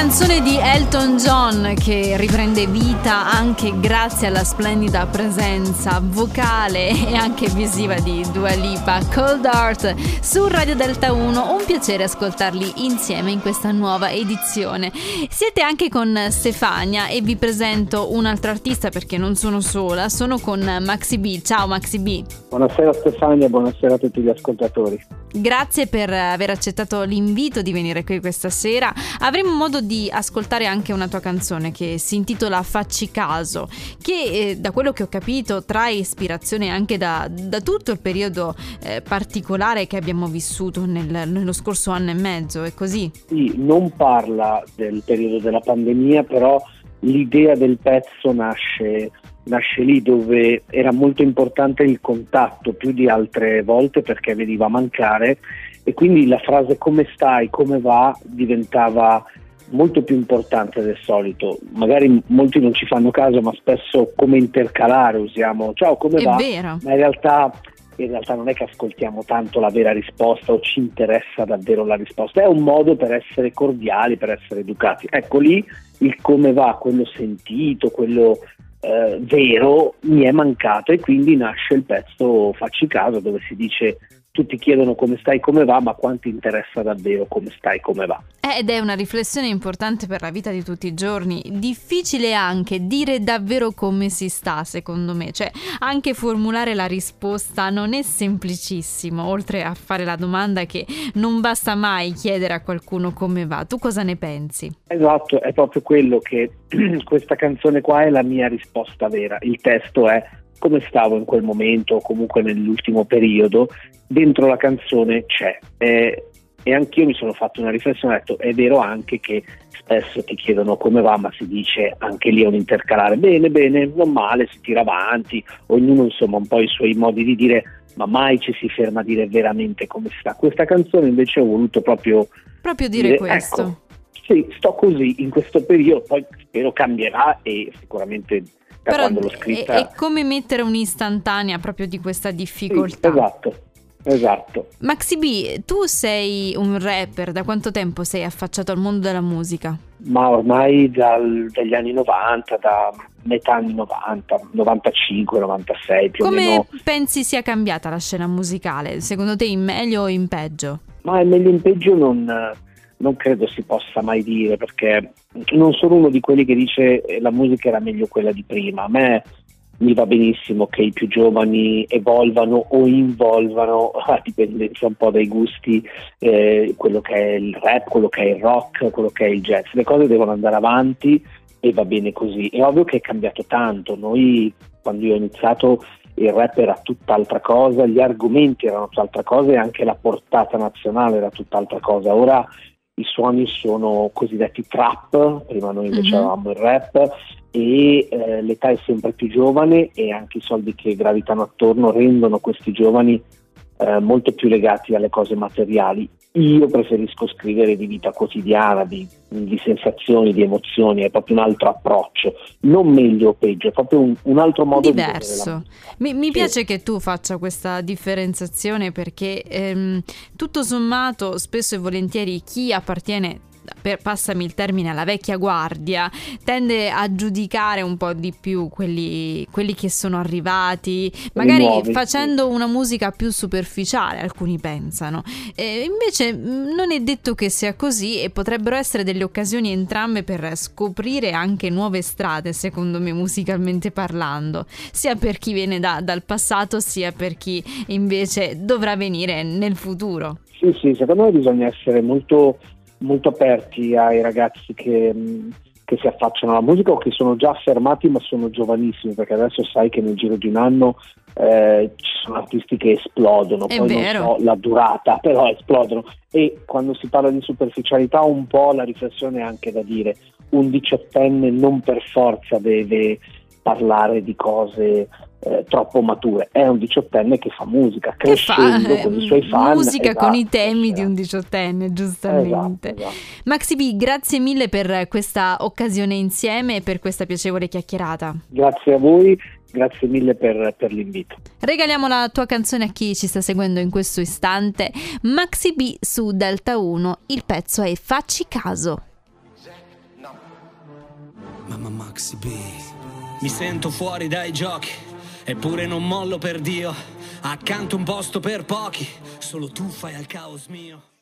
canzone di Elton John che riprende vita anche grazie alla splendida presenza vocale e anche visiva di Dua Lipa, Cold Heart su Radio Delta 1. Un piacere ascoltarli insieme in questa nuova edizione. Siete anche con Stefania e vi presento un altro artista perché non sono sola, sono con Maxi B. Ciao Maxi B. Buonasera Stefania, buonasera a tutti gli ascoltatori. Grazie per aver accettato l'invito di venire qui questa sera. Avremo modo di ascoltare anche una tua canzone che si intitola Facci caso, che eh, da quello che ho capito trae ispirazione anche da, da tutto il periodo eh, particolare che abbiamo vissuto nel, nello scorso anno e mezzo, è così? Sì, non parla del periodo della pandemia, però l'idea del pezzo nasce nasce lì dove era molto importante il contatto più di altre volte perché veniva mancare e quindi la frase come stai, come va diventava molto più importante del solito. Magari molti non ci fanno caso, ma spesso come intercalare usiamo ciao come È va, vero. ma in realtà, in realtà non è che ascoltiamo tanto la vera risposta o ci interessa davvero la risposta, è un modo per essere cordiali, per essere educati. Ecco lì il come va, quello sentito, quello eh, vero mi è mancato e quindi nasce il pezzo Facci caso dove si dice tutti chiedono come stai, come va, ma quanti interessa davvero come stai, come va. Eh, ed è una riflessione importante per la vita di tutti i giorni. Difficile anche dire davvero come si sta, secondo me. Cioè, anche formulare la risposta non è semplicissimo, oltre a fare la domanda che non basta mai chiedere a qualcuno come va. Tu cosa ne pensi? Esatto, è proprio quello che questa canzone qua è la mia risposta vera. Il testo è come stavo in quel momento o comunque nell'ultimo periodo, dentro la canzone c'è. Eh, e anch'io mi sono fatto una riflessione, ho detto è vero anche che spesso ti chiedono come va, ma si dice anche lì è un intercalare, bene, bene, non male, si tira avanti, ognuno insomma un po' i suoi modi di dire, ma mai ci si ferma a dire veramente come sta. Questa canzone invece ho voluto proprio... Proprio dire, dire questo. Ecco, sì, sto così in questo periodo, poi spero cambierà e sicuramente Però quando l'ho scritta. È, è come mettere un'istantanea proprio di questa difficoltà. Sì, esatto. Esatto. Maxi B, tu sei un rapper, da quanto tempo sei affacciato al mondo della musica? Ma ormai dal, dagli anni 90, da metà anni 90, 95, 96 più Come o meno. Come pensi sia cambiata la scena musicale? Secondo te in meglio o in peggio? Ma in meglio in peggio non, non credo si possa mai dire perché non sono uno di quelli che dice eh, la musica era meglio quella di prima. A me mi va benissimo che i più giovani evolvano o involvano, a dipendenza un po' dai gusti, eh, quello che è il rap, quello che è il rock, quello che è il jazz. Le cose devono andare avanti e va bene così. È ovvio che è cambiato tanto. Noi, quando io ho iniziato, il rap era tutt'altra cosa, gli argomenti erano tutt'altra cosa e anche la portata nazionale era tutt'altra cosa. Ora i suoni sono cosiddetti trap, prima noi invece mm-hmm. avevamo il rap e eh, l'età è sempre più giovane e anche i soldi che gravitano attorno rendono questi giovani eh, molto più legati alle cose materiali. Io preferisco scrivere di vita quotidiana, di, di sensazioni, di emozioni, è proprio un altro approccio, non meglio o peggio, è proprio un, un altro modo Diverso. di Mi, mi sì. piace che tu faccia questa differenziazione perché ehm, tutto sommato spesso e volentieri chi appartiene per, passami il termine, alla vecchia guardia, tende a giudicare un po' di più quelli, quelli che sono arrivati, magari nuovi, facendo sì. una musica più superficiale, alcuni pensano. E invece mm, non è detto che sia così e potrebbero essere delle occasioni entrambe per scoprire anche nuove strade, secondo me, musicalmente parlando, sia per chi viene da, dal passato, sia per chi invece dovrà venire nel futuro. Sì, sì, secondo me bisogna essere molto molto aperti ai ragazzi che, che, si affacciano alla musica o che sono già affermati ma sono giovanissimi perché adesso sai che nel giro di un anno eh, ci sono artisti che esplodono, È poi vero. non so la durata, però esplodono e quando si parla di superficialità un po' la riflessione è anche da dire un diciottenne non per forza deve parlare di cose eh, troppo mature. È un diciottenne che fa musica, crescendo fa, con i suoi fan. Musica esatto, con i temi di un diciottenne, giustamente. Esatto, esatto. Maxi B, grazie mille per questa occasione insieme e per questa piacevole chiacchierata. Grazie a voi. Grazie mille per, per, l'invito. Regaliamo la tua canzone a chi ci sta seguendo in questo istante. Maxi B su Delta 1. Il pezzo è Facci caso. Mamma Maxi B. Mi sento fuori dai giochi, eppure non mollo per Dio. Accanto un posto per pochi, solo tu fai al caos mio.